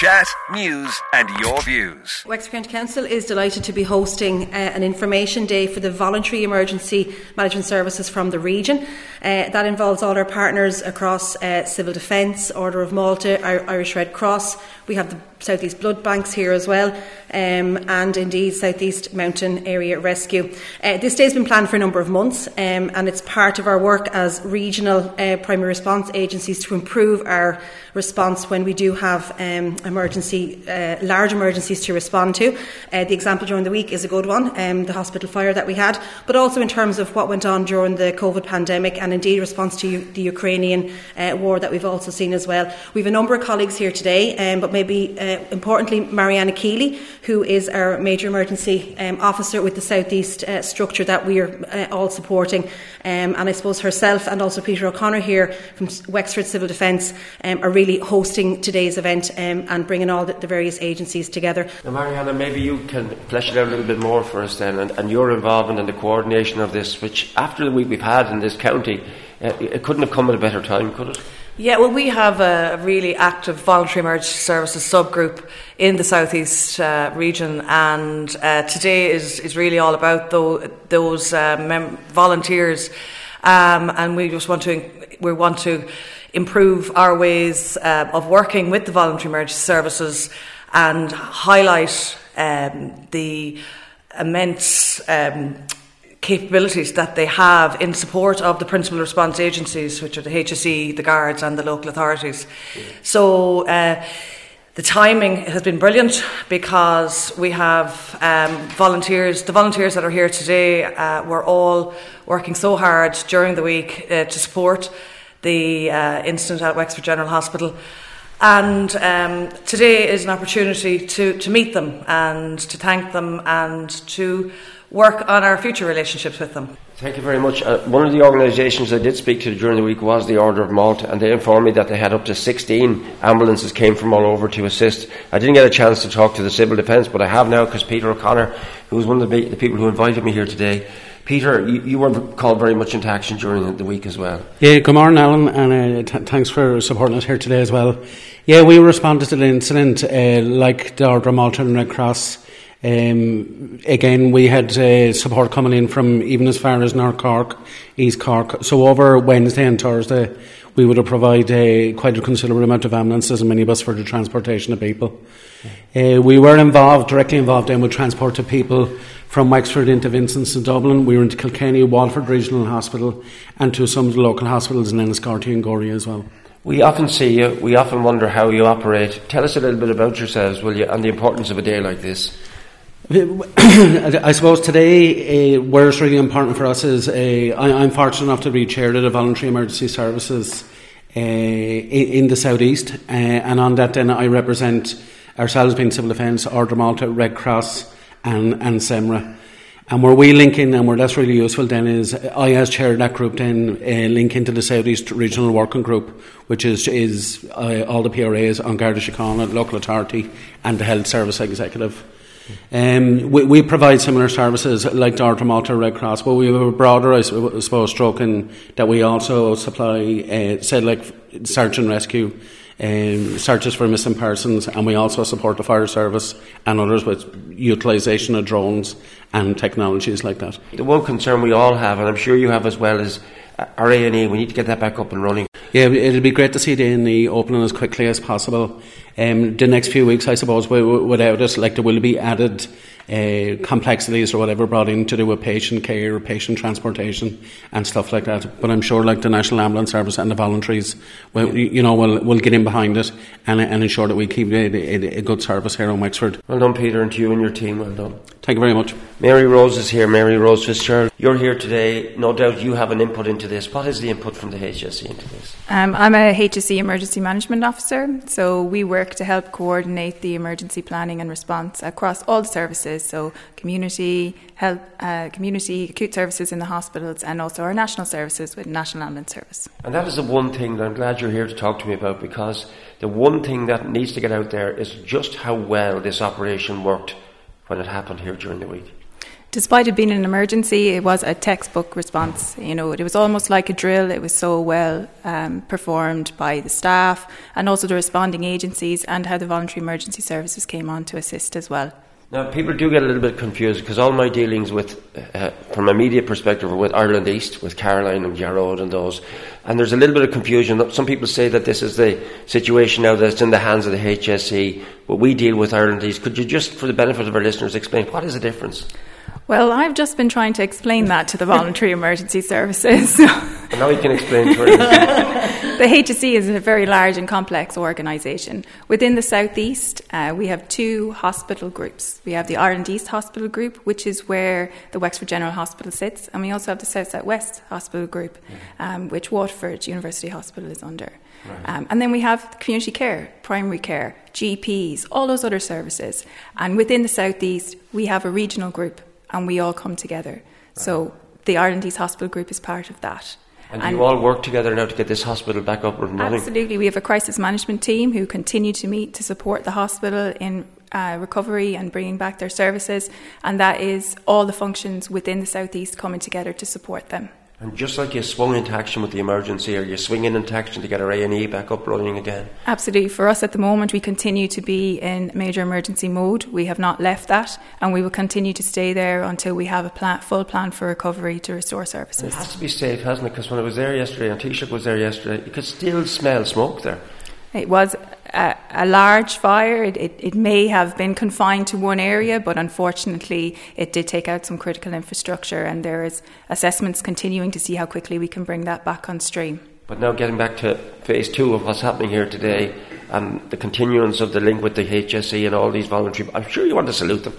Chat, news, and your views. Wexford County Council is delighted to be hosting uh, an information day for the voluntary emergency management services from the region. Uh, that involves all our partners across uh, Civil Defence, Order of Malta, Irish Red Cross. We have the Southeast Blood Banks here as well, um, and indeed Southeast Mountain Area Rescue. Uh, this day has been planned for a number of months, um, and it's part of our work as regional uh, primary response agencies to improve our response when we do have um, emergency, uh, large emergencies to respond to. Uh, the example during the week is a good one, um, the hospital fire that we had, but also in terms of what went on during the COVID pandemic and indeed response to U- the Ukrainian uh, war that we've also seen as well. We have a number of colleagues here today, um, but maybe uh, importantly, Mariana Keeley, who is our major emergency um, officer with the Southeast uh, structure that we are uh, all supporting. Um, and I suppose herself and also Peter O'Connor here from Wexford Civil Defence um, are really hosting today's event um, and bringing all the, the, various agencies together. Now, Mariana, maybe you can flesh it out a little bit more for us then, and, and your involvement in the coordination of this, which after the week we've had in this county, uh, it couldn't have come at a better time, could it? Yeah, well, we have a really active voluntary emergency services subgroup in the southeast uh, region, and uh, today is, is really all about those, those uh, mem- volunteers, um, and we just want to we want to improve our ways uh, of working with the voluntary emergency services and highlight um, the immense. Um, capabilities that they have in support of the principal response agencies, which are the HSE, the Guards, and the local authorities. So, uh, the timing has been brilliant because we have um, volunteers. The volunteers that are here today uh, were all working so hard during the week uh, to support the uh, incident at Wexford General Hospital. And um, today is an opportunity to, to meet them and to thank them and to work on our future relationships with them. Thank you very much. Uh, one of the organisations I did speak to during the week was the Order of Malta, and they informed me that they had up to 16 ambulances came from all over to assist. I didn't get a chance to talk to the civil defence, but I have now because Peter O'Connor, who was one of the, the, people who invited me here today, Peter, you, you, were called very much into action during the week as well. Yeah, good morning, Alan, and uh, t- thanks for supporting us here today as well. Yeah, we responded to the incident uh, like the Order of Malta and Red Cross um, again, we had uh, support coming in from even as far as North Cork, East Cork. So over Wednesday and Thursday, we would have provided uh, quite a considerable amount of ambulances and minibus for the transportation of people. Uh, we were involved, directly involved in with transport of people from Wexford into Vincent's and Dublin. We were into Kilkenny, Waterford Regional Hospital, and to some of the local hospitals in Enniscorthy and Gorey as well. We often see you, we often wonder how you operate. Tell us a little bit about yourselves, will you, and the importance of a day like this. I suppose today, uh, where it's really important for us is uh, I, am fortunate enough to be chair of the voluntary emergency services uh, in, the southeast, and on that, then I represent ourselves being Civil Defence, Order Malta, Red Cross, and and SEMRA. And where we link in, and where that's really useful, then is I, as chair of that group, then uh, link into the Southeast Regional Working Group, which is is all the PRAs on Garda Síochána, local authority, and the Health Service Executive. Um, we, we, provide similar services like Order Malta Red Cross, but we have a broader, I suppose, stroke in that we also supply, uh, say, like search and rescue, um, searches for missing persons, and we also support the fire service and others with utilisation of drones and technologies like that. The one concern we all have, and I'm sure you have as well, is our A&E. We need to get that back up and running. Yeah, it'll be great to see the A&E opening as quickly as possible. Um, the next few weeks, I suppose, without it, like there will be added uh, complexities or whatever brought in to do with patient care, or patient transportation, and stuff like that. But I'm sure, like the National Ambulance Service and the voluntaries, will, you know, will will get in behind it and, and ensure that we keep a, a, a, good service here in Wexford. Well done, Peter, and to you and your team. Well done. Thank you very much. Mary Rose is here. Mary Rose Fitzgerald, you're here today. No doubt you have an input into this. What is the input from the HSE into this? Um, I'm a HSE Emergency Management Officer, so we work to help coordinate the emergency planning and response across all the services services, so community health, uh, community acute services in the hospitals, and also our national services with National Ambulance Service. And that is the one thing that I'm glad you're here to talk to me about because the one thing that needs to get out there is just how well this operation worked when it happened here during the week. despite it being an emergency, it was a textbook response. You know, it was almost like a drill. It was so well um, performed by the staff and also the responding agencies, and how the voluntary emergency services came on to assist as well. Now, people do get a little bit confused because all my dealings with, uh, from a media perspective, are with Ireland East, with Caroline and Gerard and those. And there's a little bit of confusion. Some people say that this is the situation now that's in the hands of the HSE, but we deal with Ireland East. Could you just, for the benefit of our listeners, explain what is the difference? Well, I've just been trying to explain that to the voluntary emergency services. now you can explain to The HSE is a very large and complex organisation. Within the southeast, uh, we have two hospital groups. We have the Ireland East Hospital Group, which is where the Wexford General Hospital sits, and we also have the South South West Hospital Group, um, which Waterford University Hospital is under. Right. Um, and then we have community care, primary care, GPs, all those other services. And within the southeast, we have a regional group and we all come together. So the Ireland East Hospital Group is part of that. And, and you all work together now to get this hospital back up and running? Absolutely. We have a crisis management team who continue to meet to support the hospital in uh, recovery and bringing back their services. And that is all the functions within the Southeast coming together to support them. And just like you swung into action with the emergency, are you swinging into action to get our A&E back up running again? Absolutely. For us at the moment, we continue to be in major emergency mode. We have not left that, and we will continue to stay there until we have a plan, full plan for recovery to restore services. It has to be safe, hasn't it? Because when I was there yesterday, and Taoiseach was there yesterday, you could still smell smoke there. It was a, a large fire. It, it, it, may have been confined to one area, but unfortunately, it did take out some critical infrastructure, and there is assessments continuing to see how quickly we can bring that back on stream. But now, getting back to phase two of what's happening here today, and the continuance of the link with the HSE and all these voluntary, I'm sure you want to salute them.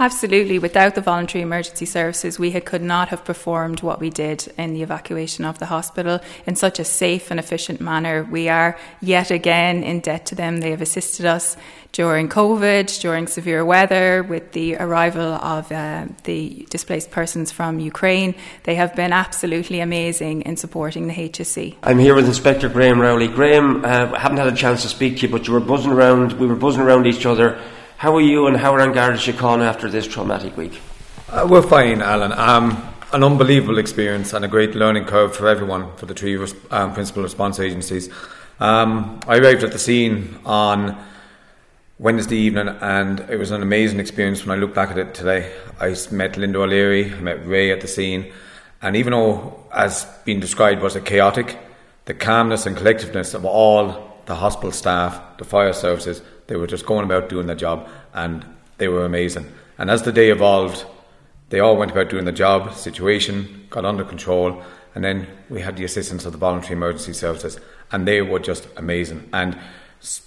Absolutely. Without the voluntary emergency services, we could not have performed what we did in the evacuation of the hospital in such a safe and efficient manner. We are yet again in debt to them. They have assisted us during COVID, during severe weather, with the arrival of uh, the displaced persons from Ukraine. They have been absolutely amazing in supporting the HSE. I'm here with Inspector Graham Rowley. Graham, uh, I haven't had a chance to speak to you, but you were buzzing around. We were buzzing around each other how are you and how are Garda Síochána after this traumatic week? Uh, we're fine, Alan. Um, an unbelievable experience and a great learning curve for everyone, for the three res- um, principal response agencies. Um, I arrived at the scene on Wednesday evening and it was an amazing experience when I look back at it today. I met Linda O'Leary, I met Ray at the scene, and even though, as being described, was a chaotic, the calmness and collectiveness of all the hospital staff, the fire services, they were just going about doing their job and they were amazing. And as the day evolved, they all went about doing the job, situation got under control, and then we had the assistance of the voluntary emergency services, and they were just amazing. And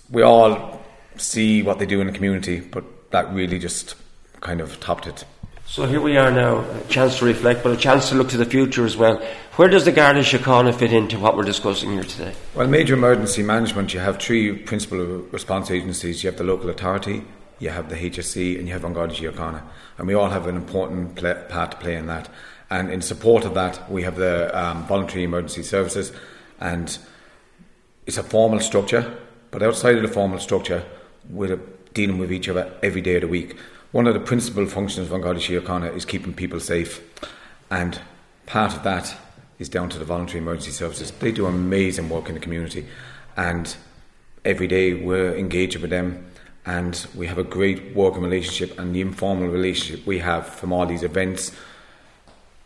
we all see what they do in the community, but that really just kind of topped it. So here we are now, a chance to reflect, but a chance to look to the future as well. Where does the Garda Síochána fit into what we're discussing here today? Well, major emergency management, you have three principal response agencies. You have the local authority, you have the HSE, and you have Garda Síochána. And we all have an important play, part to play in that. And in support of that, we have the um, voluntary emergency services, and it's a formal structure, but outside of the formal structure, we're dealing with each other every day of the week one of the principal functions of Garda Síochána is keeping people safe, and part of that is down to the voluntary emergency services. They do amazing work in the community, and every day we're engaging with them, and we have a great working relationship. And the informal relationship we have from all these events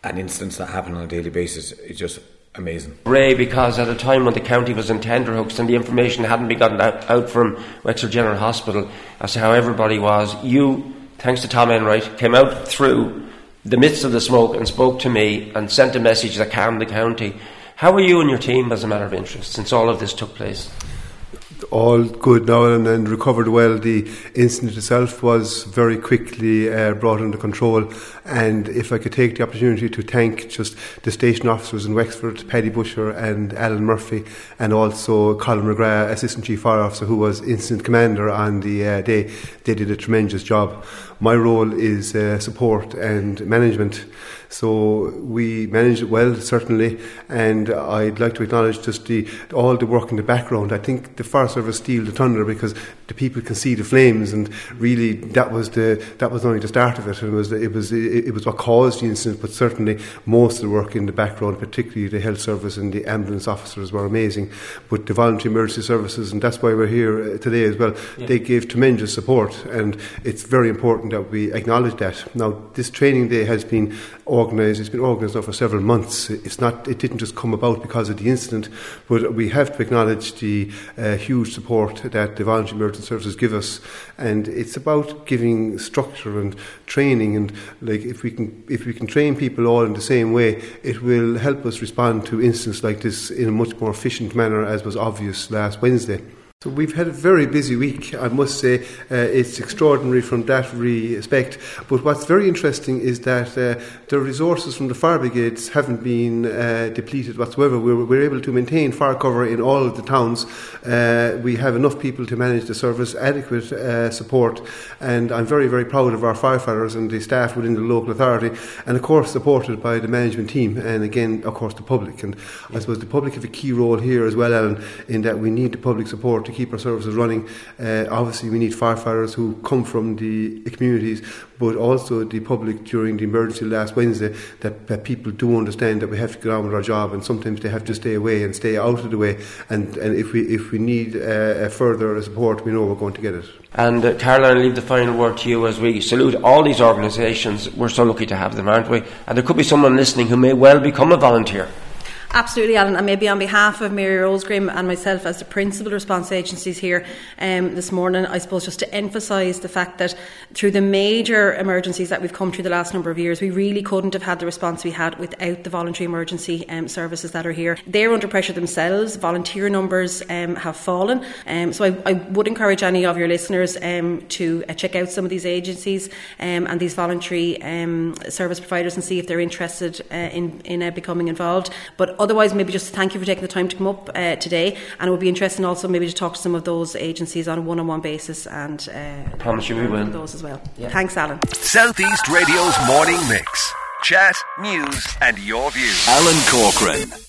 and incidents that happen on a daily basis is just amazing. Ray, because at a time when the county was in tenterhooks and the information hadn't been gotten out, out from Wexford General Hospital as to how everybody was, you thanks to Tom Enright, came out through the midst of the smoke and spoke to me and sent a message that calmed the county. How are you and your team as a matter of interest since all of this took place? All good now and, and, recovered well. The incident itself was very quickly uh, brought under control. And if I could take the opportunity to thank just the station officers in Wexford, Paddy Busher and Alan Murphy, and also Colin McGrath, Assistant Chief Fire Officer, who was incident commander on the uh, day, they did a tremendous job. my role is uh, support and management. So we managed it well, certainly, and I'd like to acknowledge just the, all the work in the background. I think the fire service steal the thunder because the people can see the flames, and really that was the that was only the start of it. It was it was it, was what caused the incident, but certainly most of the work in the background, particularly the health service and the ambulance officers, were amazing. But the voluntary emergency services, and that's why we're here uh, today as well. Yeah. They gave tremendous support, and it's very important that we acknowledge that. Now, this training day has been organised. It's been organised now for several months. It's not. It didn't just come about because of the incident, but we have to acknowledge the uh, huge support that the voluntary emergency services give us, and it's about giving structure and training. And like if we can, if we can train people all in the same way, it will help us respond to incidents like this in a much more efficient manner, as was obvious last Wednesday. So we've had a very busy week, I must say. Uh, it's extraordinary from that respect. But what's very interesting is that uh, the resources from the fire brigades haven't been uh, depleted whatsoever. We're, we're, able to maintain fire cover in all of the towns. Uh, we have enough people to manage the service, adequate uh, support, and I'm very, very proud of our firefighters and the staff within the local authority, and of course supported by the management team, and again, of course, the public. And I suppose the public have a key role here as well, Alan, in that we need the public support to keep our services running. Uh, obviously, we need firefighters who come from the communities, but also the public during the emergency last Wednesday that, that people do understand that we have to get on with our job, and sometimes they have to stay away and stay out of the way. And, and if we if we need uh, further support, we know we're going to get it. And uh, Caroline, I leave the final word to you as we salute all these organisations. We're so lucky to have them, aren't we? And there could be someone listening who may well become a volunteer. Absolutely, Alan. And maybe on behalf of Mary Rose Graham and myself as the principal response agencies here um, this morning, I suppose just to emphasise the fact that through the major emergencies that we've come through the last number of years, we really couldn't have had the response we had without the voluntary emergency um, services that are here. They're under pressure themselves. Volunteer numbers um, have fallen. Um, so I, I, would encourage any of your listeners um, to uh, check out some of these agencies um, and these voluntary service providers and see if they're interested uh, in, in uh, becoming involved. But otherwise, maybe just thank you for taking the time to come up uh, today. And it would be interesting also maybe to talk to some of those agencies on a one on one basis and uh, I promise you we will. Those as well. Yeah. Thanks, Alan. Southeast Radio's morning mix. Chat, news, and your views. Alan Corcoran.